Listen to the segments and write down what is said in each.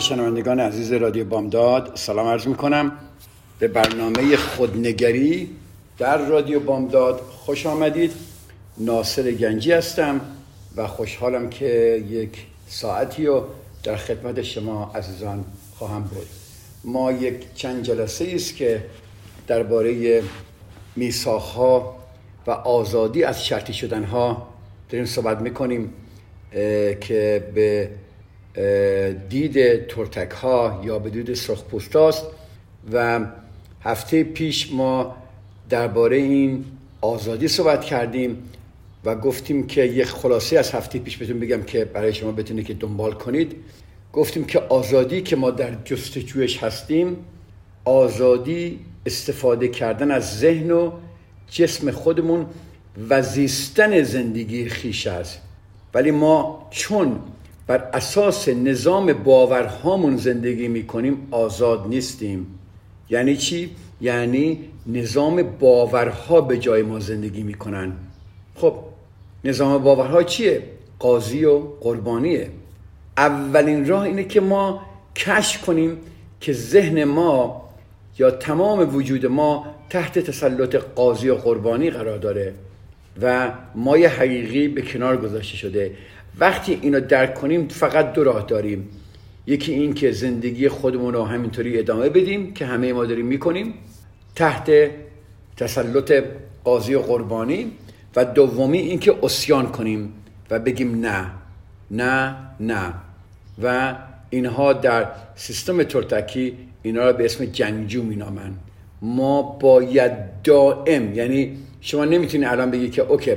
شنوندگان عزیز رادیو بامداد سلام عرض می‌کنم. به برنامه خودنگری در رادیو بامداد خوش آمدید. ناصر گنجی هستم و خوشحالم که یک ساعتی رو در خدمت شما عزیزان خواهم بود. ما یک چند جلسه است که درباره میساخها و آزادی از شرطی شدنها داریم صحبت می‌کنیم که به دید ترتک ها یا به دید سرخپوست هاست و هفته پیش ما درباره این آزادی صحبت کردیم و گفتیم که یک خلاصه از هفته پیش بهتون بگم که برای شما بتونه که دنبال کنید. گفتیم که آزادی که ما در جستجویش هستیم آزادی استفاده کردن از ذهن و جسم خودمون و زیستن زندگی خیش است. ولی ما چون بر اساس نظام باورهامون زندگی می‌کنیم آزاد نیستیم یعنی چی؟ یعنی نظام باورها به جای ما زندگی می‌کنن خب نظام باورها چیه؟ قاضی و قربانیه اولین راه اینه که ما کشف کنیم که ذهن ما یا تمام وجود ما تحت تسلط قاضی و قربانی قرار داره و ما یه حقیقی به کنار گذاشته شده وقتی اینو درک کنیم فقط دو راه داریم. یکی این که زندگی خودمون رو همینطوری ادامه بدیم که همه ما داریم می‌کنیم تحت تسلط قاضی و قربانی. و دومی این که اسیان کنیم و بگیم نه نه نه. و اینها در سیستم ترتکی اینا رو به اسم جنگجو مینامن ما باید دائم یعنی شما نمی‌تونید الان بگی که اوکی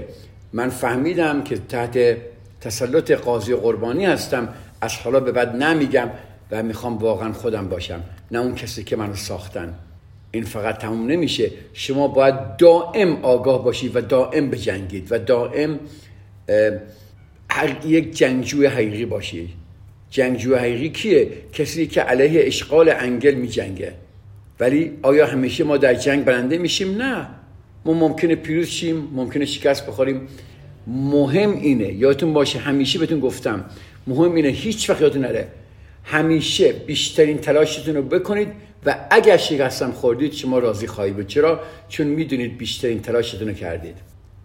من فهمیدم که تحت تسلط قاضی قربانی هستم. از حالا به بعد نمیگم و می‌خوام واقعا خودم باشم. نه اون کسی که منو ساختن. این فقط تموم نمیشه. شما باید دائم آگاه باشید و دائم بجنگید و دائم یک جنگجوی حقیقی باشید جنگجوی حقیقی کیه؟ کسی که علیه اشغال انگل میجنگه. ولی آیا همیشه ما در جنگ برنده میشیم؟ نه. ما ممکنه پیروز شیم ممکنه شکست بخوریم. مهم اینه. یادتون باشه همیشه بهتون گفتم مهم اینه هیچ وقت یادتون نره. همیشه بیشترین تلاشتون رو بکنید و اگر شکستم خوردید شما راضی خواهید بود. چرا؟ چون می‌دونید بیشترین تلاشتون رو کردید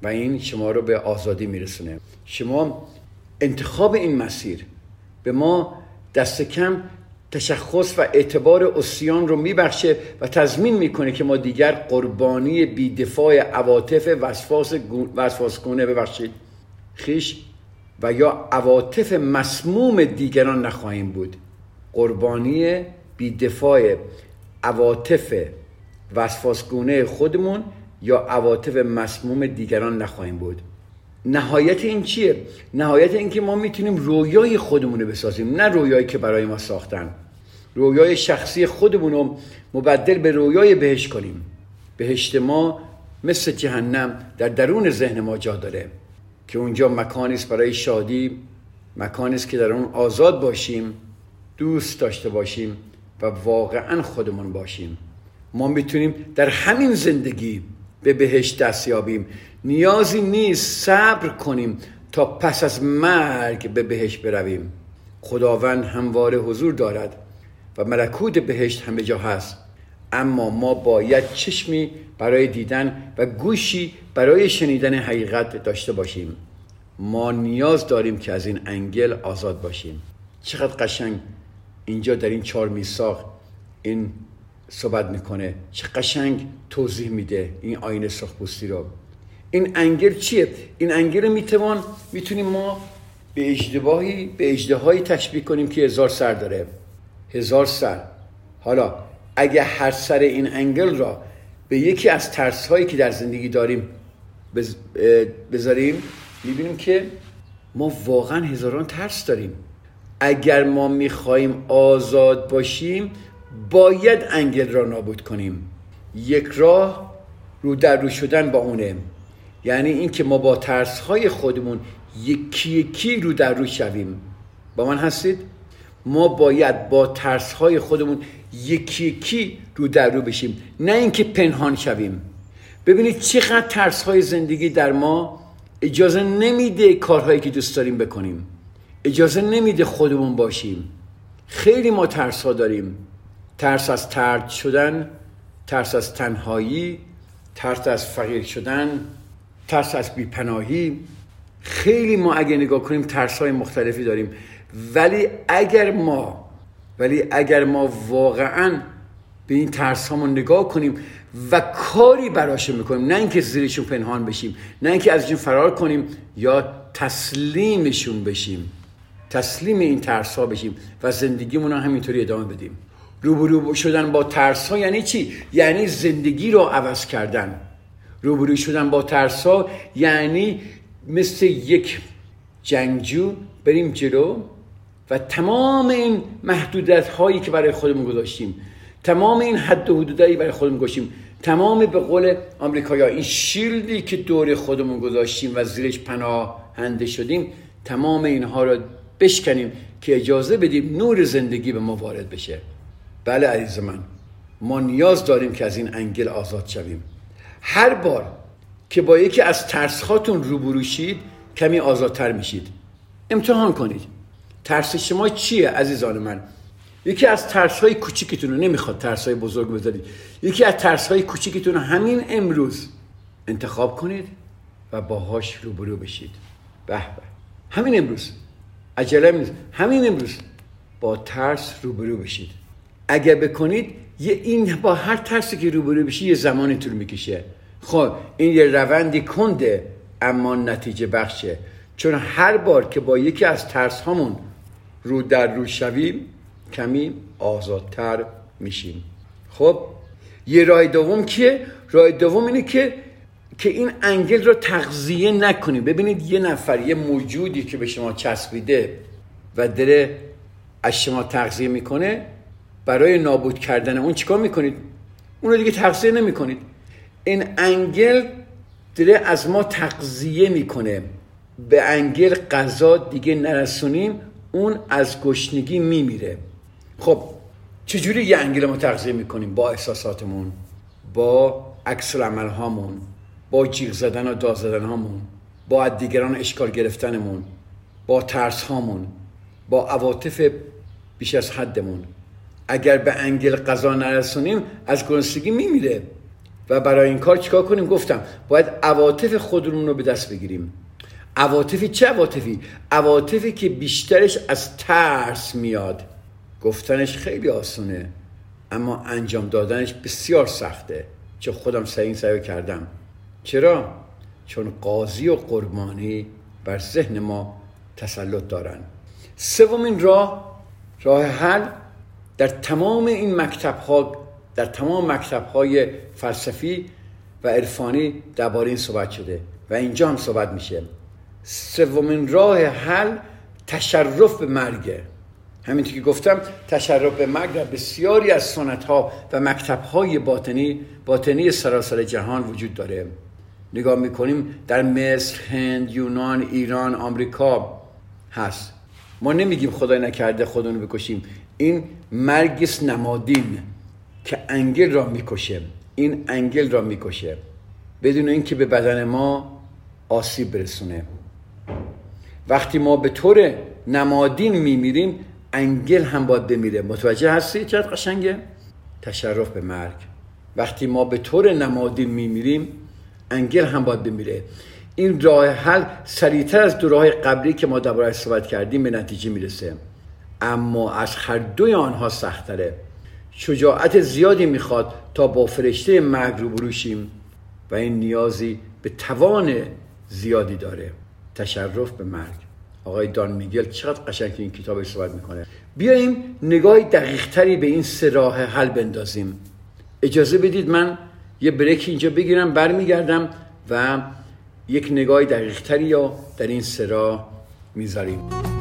و این شما رو به آزادی میرسونه. شما انتخاب این مسیر به ما دست کم تشخص و اعتبار اسیان رو میبخشه و تضمین می‌کنه که ما دیگر قربانی بیدفاع عواطف وسواس گونه ببخشید. خیش و یا عواطف مسموم دیگران نخواهیم بود. قربانی بیدفاع عواطف وسواسگونه خودمون یا عواطف مسموم دیگران نخواهیم بود. نهایت این چیه؟ نهایت این که ما می‌تونیم رویای خودمون رو بسازیم نه رویایی که برای ما ساختن. رویای شخصی خودمون رو مبدل به رویای بهشت کنیم. بهشت ما مثل جهنم در درون ذهن ما جا داره. که اونجا مکانی است برای شادی مکانی است که در اون آزاد باشیم دوست داشته باشیم و واقعا خودمون باشیم. ما می‌تونیم در همین زندگی به بهشت دست یابیم. نیازی نیست صبر کنیم تا پس از مرگ به بهشت برویم. خداوند همواره حضور دارد. و ملکوت بهشت همه جا هست. اما ما باید چشمی برای دیدن و گوشی برای شنیدن حقیقت داشته باشیم. ما نیاز داریم که از این انگل آزاد باشیم. چقدر قشنگ اینجا در این چهار میساق این صحبت می‌کنه. چه قشنگ توضیح میده این آینه سرخپوستی رو. این انگل چیه؟ این انگل می‌توان می‌تونیم ما به اشتباهی به اجدهایی تشبیه کنیم که هزار سر داره. هزار سر. حالا اگه هر سر این انگل را به یکی از ترس هایی که در زندگی داریم بذاریم می‌بینیم که ما واقعا هزاران ترس داریم. اگر ما می‌خواهیم آزاد باشیم باید انگل را نابود کنیم. یک راه رو در رو شدن با اونه. یعنی اینکه ما با ترس های خودمون یکی یکی رو در رو شویم. با من هستید؟ ما باید با ترس های خودمون یکی یکی رو در رو بشیم. نه اینکه پنهان شویم. ببینید چقدر ترس های زندگی در ما اجازه نمیده کارهایی که دوست داریم بکنیم. اجازه نمیده خودمون باشیم. خیلی ما ترس ها داریم. ترس از ترد شدن ترس از تنهایی ترس از فقیر شدن ترس از بیپناهی. خیلی ما اگه نگاه کنیم ترس های مختلفی داریم. ولی اگر ما ولی اگر ما واقعا به این ترس هامون نگاه کنیم و کاری براش می‌کنیم نه اینکه زیرشون پنهان بشیم نه اینکه ازشون فرار کنیم یا تسلیمشون بشیم تسلیم این ترس ها بشیم و زندگیمون رو همینطوری ادامه بدیم روبرو شدن با ترس ها یعنی چی؟ یعنی زندگی رو عوض کردن روبرو شدن با ترس ها یعنی مثل یک جنگجو بریم جلو و تمام این محدودیت هایی که برای خودمون گذاشتیم تمام این حد و حدودایی برای خودمون گذاشتیم تمام به قول آمریکایا این شیلدی که دور خودمون گذاشتیم و زیرش پناهنده شدیم تمام اینها رو بشکنیم که اجازه بدیم نور زندگی به ما وارد بشه. بله عزیز من ما نیاز داریم که از این انگل آزاد شویم. هر بار که با یکی از ترسخاتون روبرو شید کمی آزادتر میشید. امتحان کنید. ترس شما چیه عزیزان من؟ یکی از ترس های کوچیکتون رو نمی‌خواد ترس های بزرگ بذارید یکی از ترس های کوچیکتون همین امروز. انتخاب کنید و باهاش روبرو بشید. به به. همین امروز. عجله نیست. همین امروز با ترس روبرو بشید. اگر بکنید یه این با هر ترسی که روبرو بشی یه زمانی طول می‌کشه. خب این یه روندی کنده اما نتیجه بخشه. چون هر بار که با یکی از ترس هامون رو در رو شویم کمی آزادتر میشیم. خب یه راه دوم که راه دوم اینه که که این انگل رو تغذیه نکنیم. ببینید یه نفر یه موجودی که به شما چسبیده و داره از شما تغذیه می‌کنه برای نابود کردن اون چیکار می‌کنید؟ اون رو دیگه تغذیه نمی‌کنید. این انگل داره از ما تغذیه می‌کنه. به انگل غذا دیگه نرسونیم. اون از گشنگی میمیره. خب چجوری یه انگل ما تغذیه می‌کنیم؟ با احساساتمون با عکس هامون با جیغ زدن و داد زدن هامون با دیگران اشکال گرفتنمون با ترس هامون با عواطف بیش از حدمون. اگر به انگل غذا نرسونیم از گرسنگی میمیره. و برای این کار چیکار کنیم؟ گفتم باید عواطف خودمون رو به دست بگیریم. عواطفی چه عواطفی؟ عواطفی که بیشترش از ترس میاد. گفتنش خیلی آسونه اما انجام دادنش بسیار سخته. چه خودم سعی سعی کردم. چرا؟ چون قاضی و قربانی بر ذهن ما تسلط دارن. سومین راه راه حل در تمام این مکتب ها در تمام مکتب های فلسفی و عرفانی درباره این صحبت شده و اینجا هم صحبت میشه. سومین راه حل تشرف به مرگه همینطور که گفتم تشرف به مرگ در بسیاری از سنت ها و مکتب های باطنی باطنی سراسر جهان وجود داره. نگاه می‌کنیم در مصر، هند، یونان، ایران، آمریکا هست. ما نمیگیم خدای نکرده خودمون بکشیم. این مرگس نمادین که انگل را می‌کشه. این انگل را می‌کشه. بدون اینکه به بدن ما آسیب برسونه. وقتی ما به طور نمادین میمیریم انگل هم باید بمیره. متوجه هستی؟ چقدر قشنگه؟ تشرف به مرگ. وقتی ما به طور نمادین میمیریم انگل هم باید بمیره. این راه حل سریعتر از دو راه قبلی که ما درباره صحبت کردیم به نتیجه می‌رسه. اما از هر دوی آنها سختره شجاعت زیادی می‌خواد تا با فرشته مرگ رو بروشیم و این نیازی به توان زیادی داره. تشرف به مرگ. آقای دان میگل چقدر قشنگ این کتاب صحبت می‌کنه. بیایم نگاه دقیقتری به این سه راه حل بندازیم. اجازه بدید من یه بریک اینجا بگیرم برمیگردم و یک نگاه دقیقتری یا در این سرا می‌ذاریم.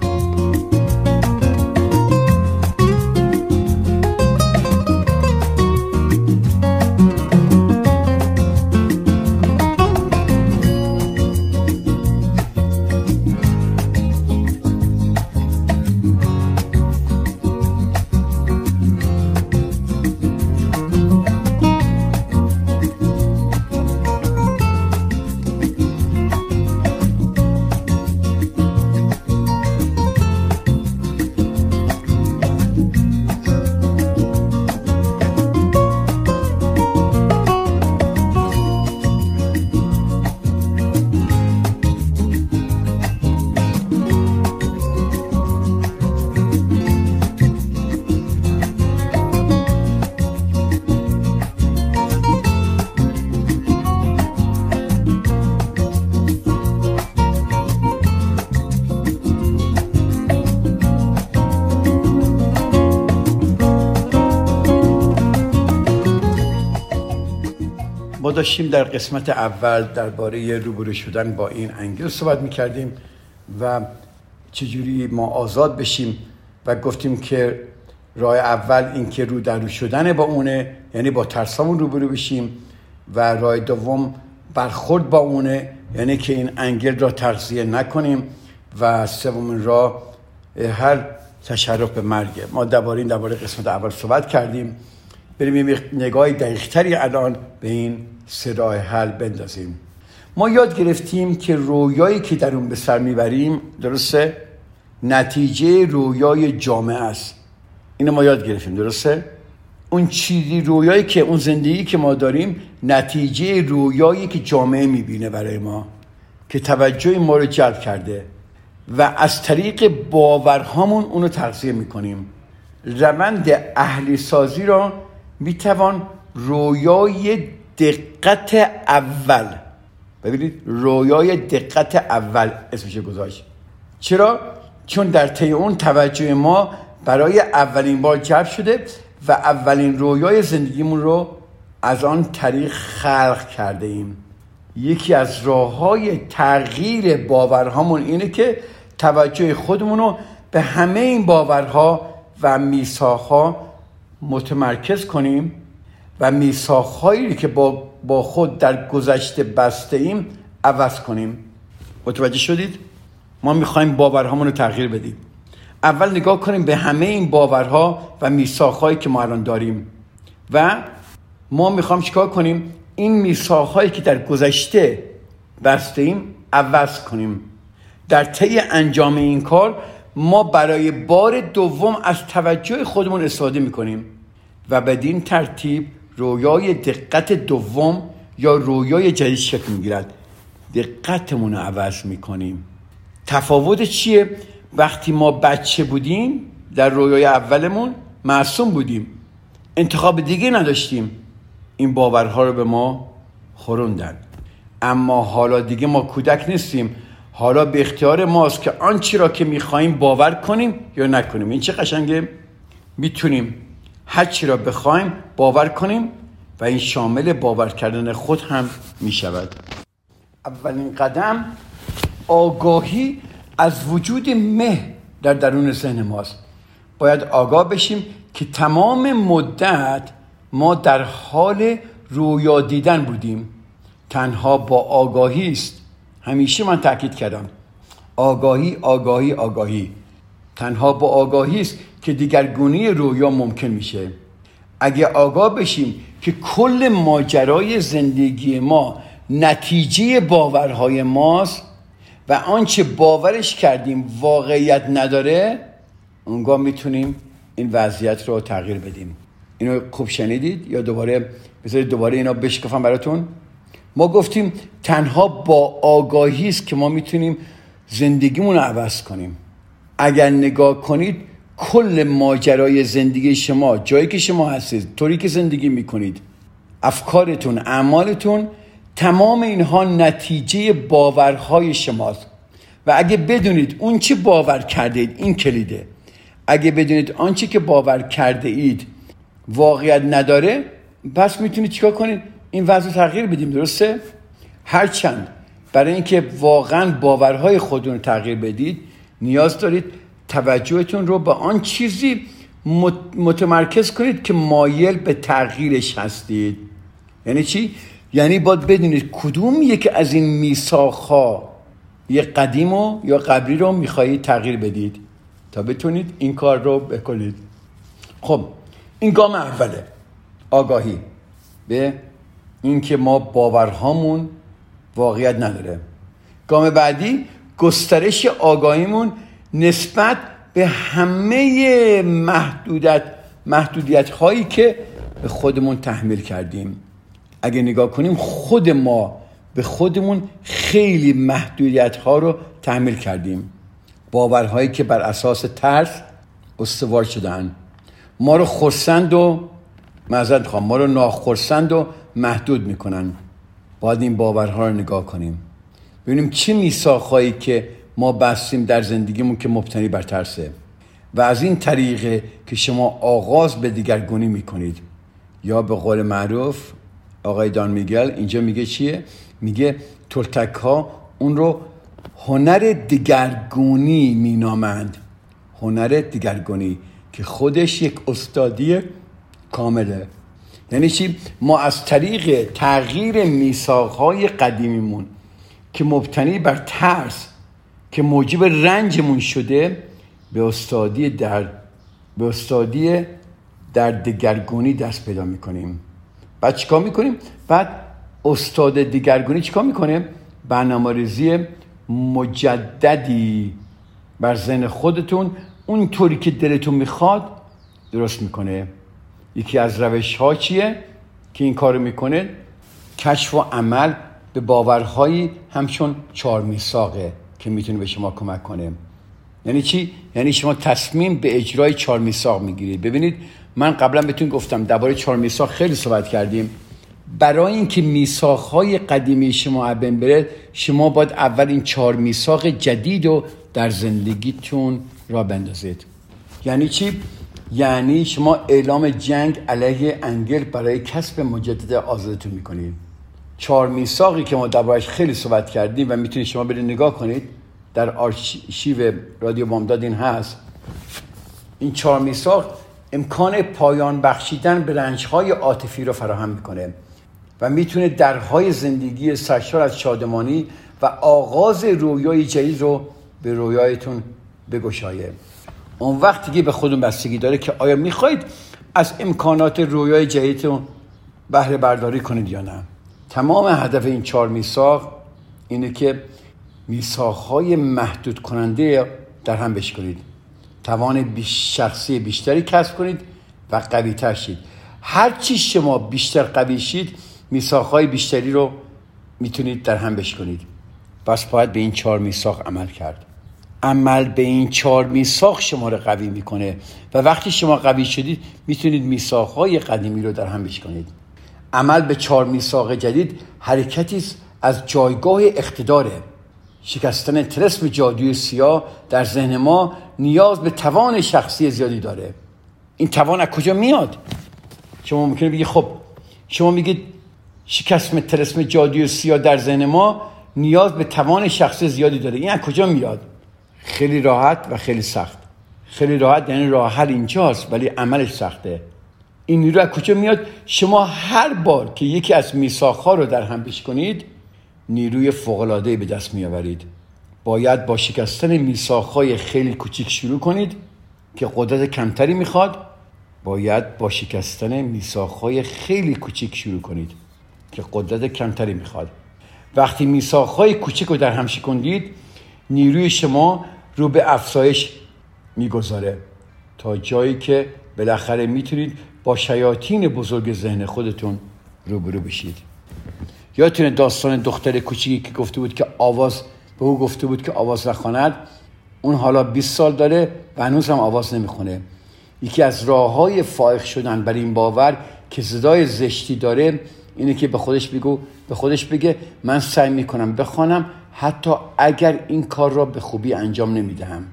داشتیم در قسمت اول درباره روبرو شدن با این انگل صحبت می‌کردیم و چجوری ما آزاد بشیم و گفتیم که راه اول این که رو در رو شدن با اونه یعنی با ترسامون روبرو بشیم و راه دوم برخورد با اونه یعنی که این انگل را تغذیه نکنیم و سومین راه هر تشرف به مرگه ما درباره این درباره قسمت اول صحبت کردیم. بریم یه نگاه دقیقتری الان به این سه حل بندازیم. ما یاد گرفتیم که رویایی که در اون به سر می‌بریم درسته؟ نتیجه رویای جامعه است. اینو ما یاد گرفتیم درسته؟ اون چیزی رویایی که اون زندگی که ما داریم نتیجه رویایی که جامعه می‌بینه برای ما که توجه ما رو جلب کرده و از طریق باورهامون اونو تغذیه می‌کنیم. روند اهلی سازی را می‌توان رویای دقت اول ببینید رویای دقت اول اسمش گذاشت. چرا؟ چون در طی اون توجه ما برای اولین بار جلب شده و اولین رویای زندگیمون رو از آن طریق خلق کرده ایم. یکی از راه های تغییر باورهامون اینه که توجه خودمون رو به همه این باورها و میساخها متمرکز کنیم و میساخهایی که با, با خود در گذشته بسته ایم عوض کنیم. متوجه شدید؟ ما می‌خوایم باورهامون رو تغییر بدیم. اول نگاه کنیم به همه این باورها و میساخهایی که ما الان داریم. و ما می‌خوام چیکار کنیم؟ این میساخهایی که در گذشته بسته ایم عوض کنیم. در طی انجام این کار ما برای بار دوم از توجه خودمون استفاده می‌کنیم و بدین ترتیب رویای دقت دوم یا رویای جدید شکل می‌گیرد. دقتمون رو عوض می‌کنیم. تفاوت چیه؟ وقتی ما بچه بودیم در رویای اولمون معصوم بودیم. انتخاب دیگه نداشتیم. این باورها رو به ما خوروندن. اما حالا دیگه ما کودک نیستیم. حالا به اختیار ماست که آنچه را که می‌خواهیم باور کنیم یا نکنیم. این چه قشنگه؟ می‌تونیم هر چی را بخوایم باور کنیم و این شامل باور کردن خود هم می شود اولین قدم آگاهی از وجود مه در درون ذهن ماست. باید آگاه بشیم که تمام مدت ما در حال رویا دیدن بودیم. تنها با آگاهی است همیشه من تاکید کردم. آگاهی آگاهی آگاهی. تنها با آگاهی است که دیگرگونی رویا ممکن میشه. اگه آگاه بشیم که کل ماجرای زندگی ما نتیجه باورهای ماست و آنچه باورش کردیم واقعیت نداره اونگاه می‌تونیم این وضعیت رو تغییر بدیم. اینو خوب شنیدید یا دوباره بذارید دوباره اینا بشکفم براتون؟ ما گفتیم تنها با آگاهی است که ما می‌تونیم زندگیمون رو عوض کنیم. اگر نگاه کنید کل ماجرای زندگی شما جایی که شما هستید طوری که زندگی می‌کنید افکارتون اعمالتون تمام اینها نتیجه باورهای شماست. و اگه بدونید اون چی باور کرده اید این کلیده. اگه بدونید آنچه که باور کرده اید واقعیت نداره پس می‌تونید چیکار کنید؟ این وضع تغییر بدیم درسته؟ هرچند برای اینکه واقعا باورهای خودتون رو تغییر بدید نیاز دارید توجهتون رو به آن چیزی متمرکز کنید که مایل به تغییرش هستید. یعنی چی؟ یعنی باید بدونید کدوم یکی از این میساخها یه قدیم و یا قبری رو می‌خواهید تغییر بدید. تا بتونید این کار رو بکنید. خب این گام اوله. آگاهی. به اینکه ما باورهامون واقعیت نداره. گام بعدی گسترش آگاهیمون نسبت به همه محدودیت محدودیت هایی که به خودمون تحمیل کردیم. اگه نگاه کنیم خود ما به خودمون خیلی محدودیت ها رو تحمیل کردیم. باورهایی که بر اساس ترس استوار شدن ما رو خرسند و معذرت خواهم ما رو ناخرسند و محدود می‌کنن. باید این باورها رو نگاه کنیم. ببینیم چه میساخهایی که ما بستیم در زندگیمون که مبتنی بر ترسه. و از این طریقه که شما آغاز به دیگرگونی می‌کنید. یا به قول معروف آقای دان میگل اینجا میگه چیه؟ میگه ترتک ها اون رو هنر دیگرگونی مینامند. هنر دیگرگونی که خودش یک استادی کامله. یعنی چی؟ ما از طریق تغییر میساقهای قدیمیمون که مبتنی بر ترس که موجب رنجمون شده به استادی در به استادی در دگرگونی دست پیدا می‌کنیم. بعد چیکار می‌کنیم؟ بعد استاد دیگرگونی چیکار می‌کنه؟ برنامه ریزی مجددی بر ذهن خودتون اونطوری که دلتون می‌خواد درست می‌کنه. یکی از روش ها چیه که این کارو می‌کنه؟ کشف و عمل به باورهایی همچون چهار میساقه که می‌تونه به شما کمک کنه. یعنی چی؟ یعنی شما تصمیم به اجرای چهار میساق می‌گیرید. ببینید من قبلا بهتون گفتم درباره چهار میساق خیلی صحبت کردیم. برای اینکه میساقهای قدیمی شما ابن بره شما باید اول این چهار میساق جدید رو در زندگیتون را بندازید. یعنی چی؟ یعنی شما اعلام جنگ علیه انگل برای کسب مجدد آزادتون می‌کنید. چهار میساقی که ما دربارش خیلی صحبت کردیم و می‌تونید شما برید نگاه کنید در آرشیو رادیو بامداد این هست. این چهار میساق امکان پایان بخشیدن به رنجهای عاطفی رو فراهم می‌کنه و می‌تونه درهای زندگی سرشار از شادمانی و آغاز رویای جدید رو به رویایتون بگشایه. اون وقتی که به خودون بستگی داره که آیا می‌خواید از امکانات رویای جدیدتون بهره برداری کنید یا نه. تمام هدف این چهار میساق اینه که میساقهای محدود کننده در هم بشکنید. توان بیش شخصی بیشتری کسب کنید و قوی تر شید هرچی شما بیشتر قوی شید میساقهای بیشتری رو می‌تونید در هم بشکنید. پس باید به این چهار میساق عمل کرد. عمل به این چهار میساق شما رو قوی می‌کنه. و وقتی شما قوی شدید می‌تونید میساقهای قدیمی رو در هم بشکنید. عمل به چهار میساق جدید حرکتی از جایگاه اقتداره. شکستن ترسم جادوی سیاه در ذهن ما نیاز به توان شخصی زیادی داره. این توان از کجا میاد؟ شما ممکنه بگی خب شما میگید شکست ترسم جادوی سیاه در ذهن ما نیاز به توان شخصی زیادی داره. این از کجا میاد؟ خیلی راحت و خیلی سخت. خیلی راحت یعنی راه حل اینجاست ولی عملش سخته. این نیرو از کجا میاد؟ شما هر بار که یکی از میساخها رو در هم کنید نیروی فوقالعاده به دست میآورید. باید با شکستن میساخهای خیلی کوچیک شروع کنید که قدرت کمتری می‌خواد. باید با شکستن میساخهای خیلی کوچیک شروع کنید که قدرت کمتری می‌خواد. وقتی میساخهای کوچیک رو در هم شکندید نیروی شما رو به افزایش می‌گذاره. تا جایی که بالاخره می‌تونید با شیاطین بزرگ ذهن خودتون روبرو بشید. یادتونه داستان دختر کوچیکی که گفته بود که آواز به او گفته بود که آواز نخواند. اون حالا 20 سال داره و هنوز هم آواز نمی‌خونه. یکی از راه های فائق شدن بر این باور که صدای زشتی داره اینه که به خودش بگو به خودش بگه من سعی می‌کنم بخوانم حتی اگر این کار را به خوبی انجام نمی‌دهم.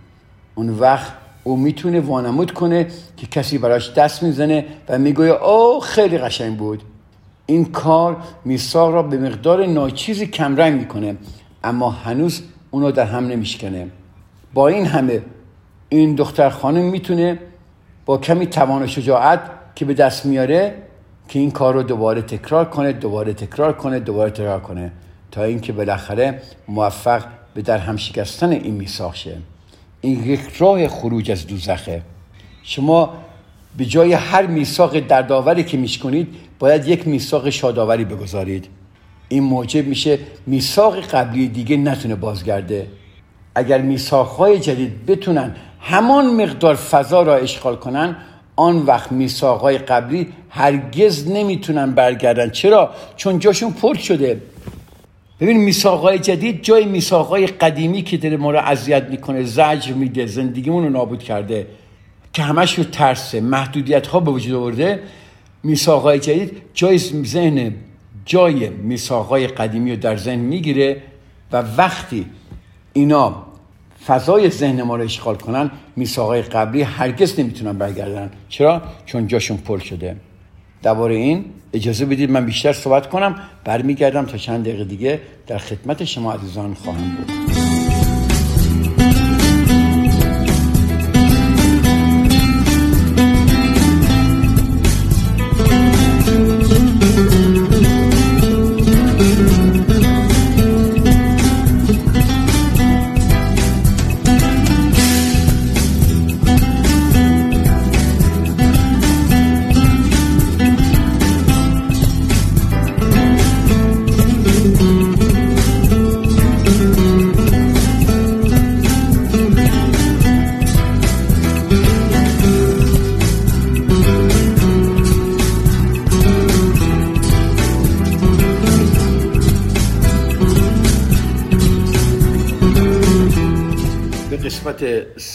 اون وقت او می‌تونه وانمود کنه که کسی براش دست می‌زنه و می‌گویه او خیلی قشنگ بود. این کار میساق را به مقدار ناچیزی کمرنگ می‌کنه اما هنوز اونو در هم نمیشکنه. با این همه این دختر خانم می‌تونه با کمی توان و شجاعت که به دست میاره که این کار رو دوباره تکرار کنه دوباره تکرار کنه دوباره تکرار کنه. تا اینکه بالاخره موفق به در هم شکستن این میثاق شه. این یک راه خروج از دوزخه. شما به جای هر میثاق دردآوری که میشکنید باید یک میثاق شادآوری بگذارید. این موجب میشه میثاق قبلی دیگه نتونه بازگرده. اگر میثاقهای جدید بتونن همان مقدار فضا را اشغال کنن آن وقت میثاقهای قبلی هرگز نمی‌تونن برگردن. چرا؟ چون جاشون پر شده. ببین میثاقهای جدید جای میثاقهای قدیمی که داره ما رو اذیت می‌کنه زجر میده زندگیمون رو نابود کرده که همش رو ترسه محدودیت ها به وجود آورده میثاقهای جدید جای ذهن جای میثاقهای قدیمی رو در ذهن می‌گیره و وقتی اینا فضای ذهن ما رو اشغال کنن میثاقهای قبلی هرگز نمی‌تونن برگردن. چرا؟ چون جاشون پر شده. درباره این اجازه بدید من بیشتر صحبت کنم. برمیگردم تا چند دقیقه دیگه در خدمت شما عزیزان خواهم بود.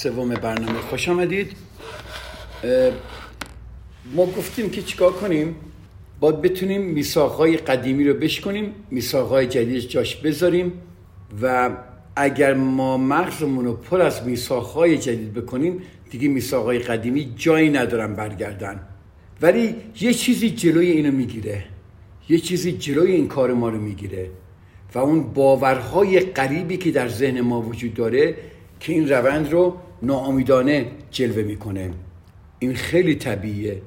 سوم برنامه خوش آمدید. ما گفتیم که چیکار کنیم؟ باید بتونیم میساقهای قدیمی رو بشکنیم میساقهای جدید جاش بذاریم و اگر ما مغزمون رو پر از میساقهای جدید بکنیم دیگه میساقهای قدیمی جایی ندارن برگردن. ولی یه چیزی جلوی اینو می‌گیره. یه چیزی جلوی این کار ما رو می‌گیره. و اون باورهای غریبی که در ذهن ما وجود داره که این روند رو ناامیدانه جلوه می‌کنه. این خیلی طبیعیه.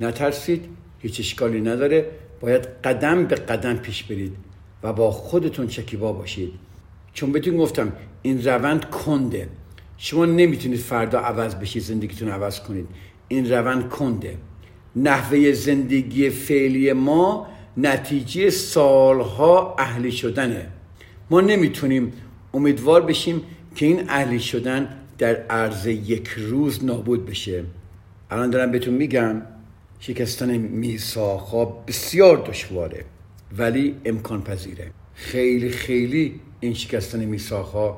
نترسید هیچ اشکالی نداره. باید قدم به قدم پیش برید و با خودتون شکیبا باشید. چون بهتون گفتم این روند کنده. شما نمی‌تونید فردا عوض بشید زندگیتون عوض کنید. این روند کنده. نحوه زندگی فعلی ما نتیجه سالها اهلی شدنه. ما نمی‌تونیم امیدوار بشیم که این اهلی شدن در عرض یک روز نابود بشه. الان دارم بهتون میگم شکستن میساخا بسیار دشواره ولی امکان پذیره. خیلی خیلی این شکستن میساخا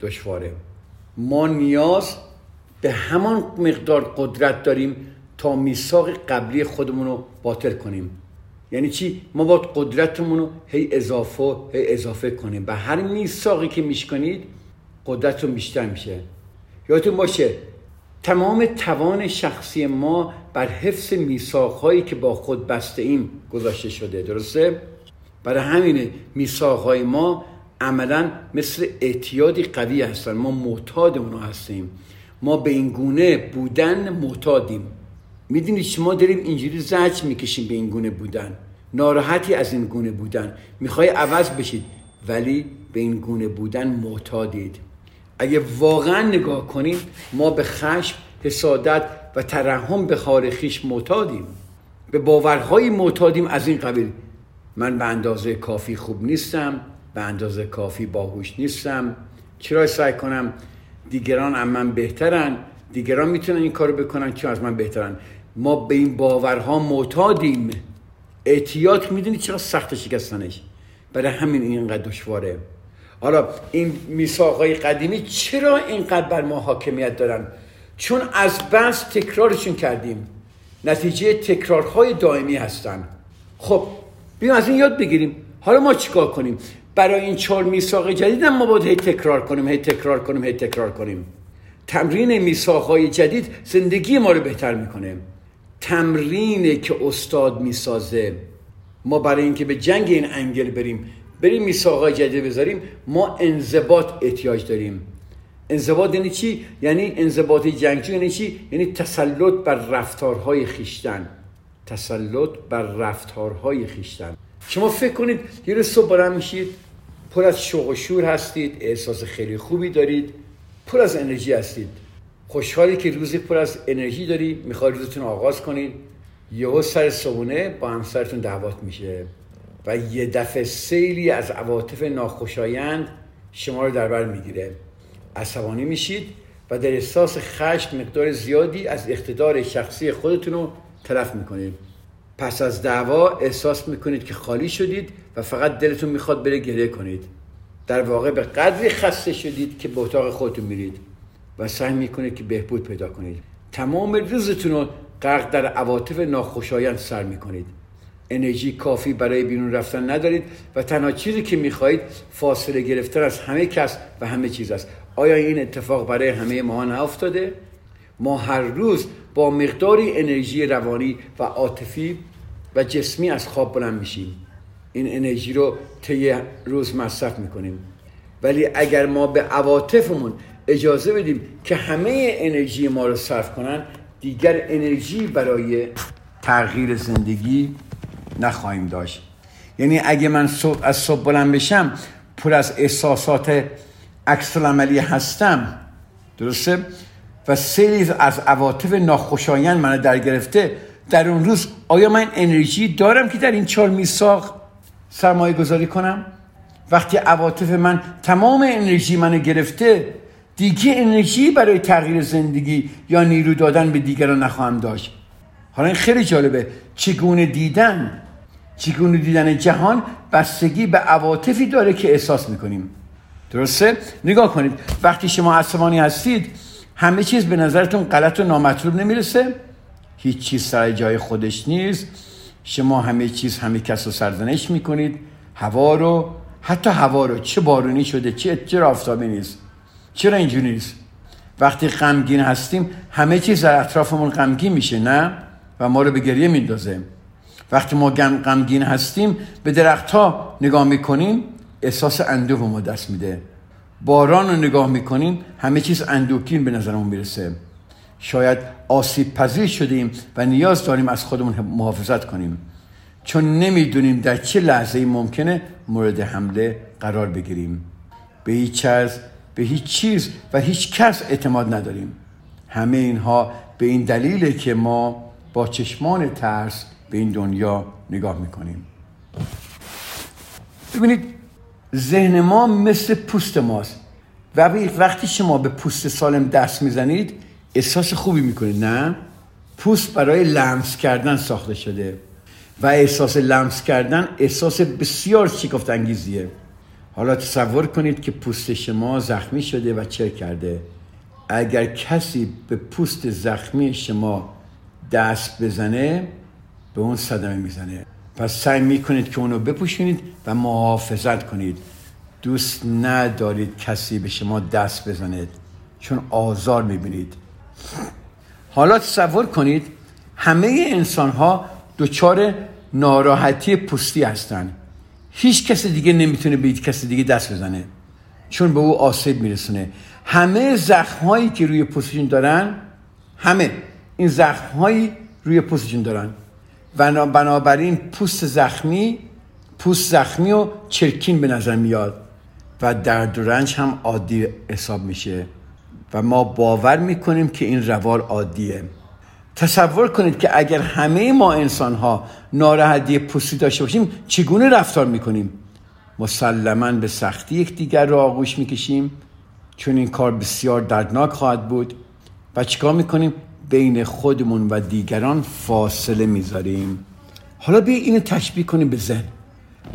دشواره. ما نیاز به همان مقدار قدرت داریم تا میثاق قبلی خودمون رو باطل کنیم. یعنی چی؟ ما باید قدرتمون رو هی اضافه هی اضافه کنیم. به هر میثاقی که میشکنید قدرتتون بیشتر میشه. یادتون باشه تمام توان شخصی ما بر حفظ میثاقهایی که با خود بسته ایم گذاشته شده درسته؟ برای همین میثاقهای ما عملا مثل اعتیادی قوی هستن. ما معتاد اونو هستیم. ما به این گونه بودن معتادیم. می‌دونید شما داریم اینجوری زج می‌کشیم به این گونه بودن. ناراحتی از این گونه بودن. می‌خوای عوض بشید ولی به این گونه بودن معتادید. اگه واقعا نگاه کنیم ما به خشم حسادت و ترحم به خارخیش معتادیم. به باورهای معتادیم از این قبیل. من به اندازه کافی خوب نیستم به اندازه کافی باهوش نیستم. چرا سعی کنم؟ دیگران از من بهترن. دیگران می‌تونن این کارو بکنن چون از من بهترن؟ ما به این باورها معتادیم. اعتیاد می‌دونی چرا سخت شکستنش. برای همین اینقدر دشواره. حالا این میثاقهای قدیمی چرا اینقدر بر ما حاکمیت دارن؟ چون از بس تکرارشون کردیم. نتیجه تکرارهای دائمی هستن. خب بیایم از این یاد بگیریم. حالا ما چیکار کنیم؟ برای این چهار میثاق جدید ما باید هی تکرار کنیم هی تکرار کنیم هی تکرار کنیم. تمرین میثاقهای جدید زندگی ما رو بهتر می‌کنه. تمرینه که استاد می‌سازه. ما برای اینکه به جنگ این انگل بریم بریم میثاق جدید بذاریم. ما انضباط احتیاج داریم. انضباط یعنی چی؟ یعنی انضباط جنگجو یعنی چی؟ یعنی تسلط بر رفتارهای خیشتن. تسلط بر رفتارهای خیشتن. شما فکر کنید یه روز صبح بلند میشید پر از شوق و شور هستید احساس خیلی خوبی دارید پر از انرژی هستید. خوشحالی که روزی پر از انرژی داری می‌خوای روزتون آغاز کنید. یهو سر صبونه با همسرتون دعوات میشه. و یه دفعه سیلی از عواطف ناخوشایند شما رو در بر می‌گیره. عصبانی میشید و در احساس خشم مقدار زیادی از اقتدار شخصی خودتون رو تلف می‌کنید. پس از دعوا احساس می‌کنید که خالی شدید و فقط دلتون می‌خواد بره گریه کنید. در واقع به قدری خسته شدید که به اتاق خودتون میرید و سعی می‌کنید که بهبود پیدا کنید. تمام روزتون رو غرق در عواطف ناخوشایند سر می‌کنید. انرژی کافی برای بیرون رفتن ندارید و تنها چیزی که می‌خواهید فاصله گرفتن از همه کس و همه چیز است. آیا این اتفاق برای همه ما نیفتاده ما هر روز با مقداری انرژی روانی و عاطفی و جسمی از خواب بلند میشیم. این انرژی رو طی روز مصرف می‌کنیم. ولی اگر ما به عواطفمون اجازه بدیم که همه انرژی ما رو صرف کنن دیگر انرژی برای تغییر زندگی نخواهیم داشت. یعنی اگه من صبح از صبح بلند بشم پر از احساسات عکس عملی هستم. درسته؟ و سری از عواطف ناخوشایند من در گرفته در اون روز آیا من انرژی دارم که در این چهار میساق سرمایه گذاری کنم؟ وقتی عواطف من تمام انرژی منو گرفته دیگه انرژی برای تغییر زندگی یا نیرو دادن به دیگران نخواهم داشت. حالا این خیلی جالبه. چگونه دیدن؟ چگونه دیدن جهان بستگی به عواطفی داره که احساس می‌کنیم. درسته؟ نگاه کنید. وقتی شما عصبانی هستید همه چیز به نظرتون غلط و نامطلوب نمی‌رسه. هیچ چیز سر جای خودش نیست. شما همه چیز همه کس رو سرزنش می‌کنید. هوا رو حتی هوا رو چه بارونی شده چه چه آفتابی نیست؟ چرا اینجوری نیست؟ وقتی غمگین هستیم همه چیز در اطرافمون غمگین میشه نه؟ و ما رو به گریه میندازه. وقتی ما غمگین هستیم به درخت ها نگاه می‌کنیم احساس اندوه ما دست میده. باران رو نگاه می‌کنیم همه چیز اندوکین به نظرمون می‌رسه. شاید آسیب پذیر شدیم و نیاز داریم از خودمون محافظت کنیم. چون نمی‌دونیم در چه لحظه ممکنه مورد حمله قرار بگیریم. به هیچ چیز به هیچ چیز و هیچ کس اعتماد نداریم. همه اینها به این دلیله که ما با چشمان ترس به این دنیا نگاه می‌کنیم. ببینید ذهن ما مثل پوست ماست. و وقتی شما به پوست سالم دست می‌زنید احساس خوبی می‌کنید نه؟ پوست برای لمس کردن ساخته شده. و احساس لمس کردن احساس بسیار شکفت انگیزیه حالا تصور کنید که پوست شما زخمی شده و چه کرده. اگر کسی به پوست زخمی شما دست بزنه به اون صدمه می‌زنه. پس سعی می‌کنید که اونو بپوشونید و محافظت کنید. دوست ندارید کسی به شما دست بزنید چون آزار می‌بینید. حالا تصور کنید همه انسان ها دچار ناراحتی پوستی هستند هیچ کسی دیگه نمی‌تونه به کسی دیگه دست بزنه چون به او آسیب میرسونه. همه زخم هایی که روی پوستشون دارن همه این زخم هایی روی پوستشون دارن. بنابراین پوست زخمی پوست زخمی و چرکین به نظر میاد و درد و رنج هم عادی حساب میشه و ما باور می‌کنیم که این روال عادیه. تصور کنید که اگر همه ما انسان ها ناراحتی پوستی داشته باشیم چگونه رفتار می‌کنیم؟ مسلما به سختی یکدیگر را آغوش می‌کشیم چون این کار بسیار دردناک خواهد بود. و چیکار می‌کنیم؟ بین خودمون و دیگران فاصله می‌ذاریم. حالا بیا اینو تشبیه کنیم به ذهن.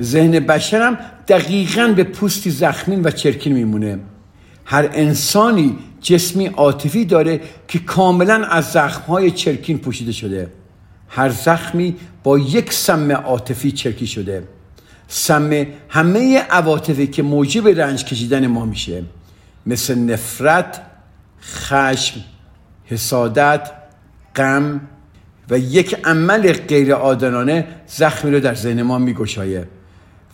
ذهن بشرم دقیقا به پوستی زخمین و چرکین میمونه. هر انسانی جسمی عاطفی داره که کاملا از زخمهای چرکین پوشیده شده. هر زخمی با یک سم عاطفی چرکی شده. سم همه عواطفی که موجب رنج کشیدن ما میشه. مثل نفرت خشم حسادت غم و یک عمل غیر عادلانه زخمی رو در ذهن ما میگشایه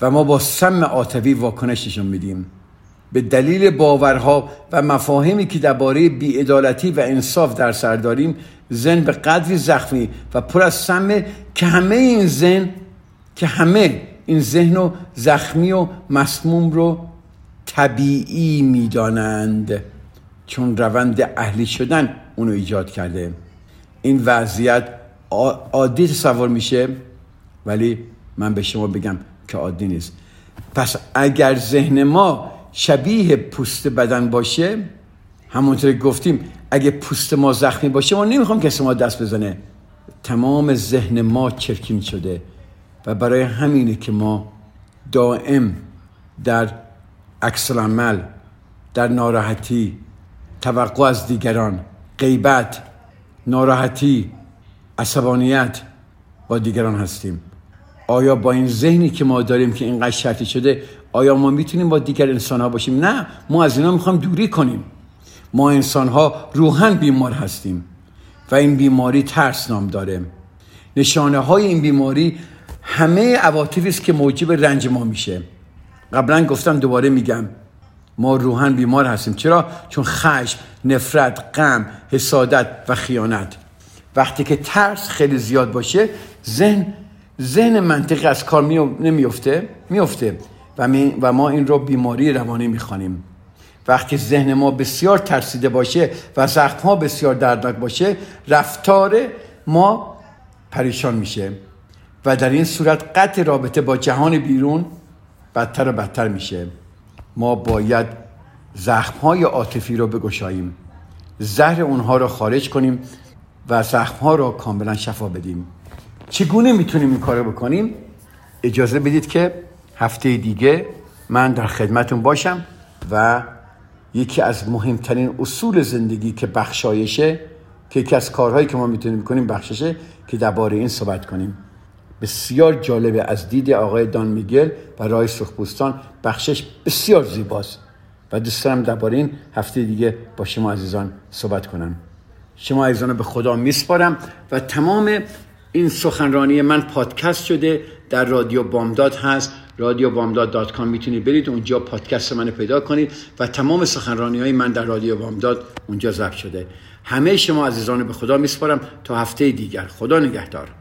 و ما با سم عاطفی واکنش نشون میدیم. به دلیل باورها و مفاهیمی که درباره بیعدالتی و انصاف در سر داریم زن به قدری زخمی و پر از سمه که همه این زن که همه این ذهن و زخمی و مسموم رو طبیعی می‌دانند. چون روند اهلی شدن اونو ایجاد کرده. این وضعیت عادی تصور میشه ولی من به شما بگم که عادی نیست. پس اگر ذهن ما شبیه پوست بدن باشه همونطور گفتیم اگه پوست ما زخمی باشه ما نمی‌خوام کسی ما دست بزنه. تمام ذهن ما چرکین شده و برای همینه که ما دائم در عکس عمل در ناراحتی توقع از دیگران غیبت ناراحتی عصبانیت با دیگران هستیم. آیا با این ذهنی که ما داریم که اینقدر شرطی شده آیا ما می‌تونیم با دیگر انسان ها باشیم؟ نه ما از اینا می‌خوام دوری کنیم. ما انسان ها روحن بیمار هستیم و این بیماری ترس نام داره. نشانه های این بیماری همه عواطفی است که موجب رنج ما میشه. قبلا گفتم دوباره میگم. ما روحن بیمار هستیم. چرا؟ چون خشم نفرت غم حسادت و خیانت. وقتی که ترس خیلی زیاد باشه ذهن ذهن منطقی از کار نمیفته میفته و, و ما این رو بیماری روانی می‌خوانیم. وقتی ذهن ما بسیار ترسیده باشه و زخم ها بسیار دردناک باشه رفتار ما پریشان میشه. و در این صورت قطع رابطه با جهان بیرون بدتر و بدتر میشه. ما باید زخم های عاطفی رو بگشاییم. زهر اونها رو خارج کنیم و زخم ها رو کاملا شفا بدیم. چگونه می‌تونیم این کار بکنیم؟ اجازه بدید که هفته دیگه من در خدمتون باشم و یکی از مهمترین اصول زندگی که بخشایشه که یکی از کارهایی که ما می‌تونیم بکنیم بخششه که درباره این صحبت کنیم. بسیار جالبه. از دید آقای دان میگل و رای سرخپوستان بخشش بسیار زیباست. و دوست دارم درباره این هفته دیگه با شما عزیزان صحبت کنم. شما عزیزان به خدا میسپارم و تمام این سخنرانی من پادکست شده در رادیو بامداد هست. رادیو بامداد دات کام می‌تونید برید. اونجا پادکست من پیدا کنید و تمام سخنرانی های من در رادیو بامداد اونجا ضبط شده. همه شما عزیزان به خدا میسپارم. تا هفته دیگر. خدا نگهدار.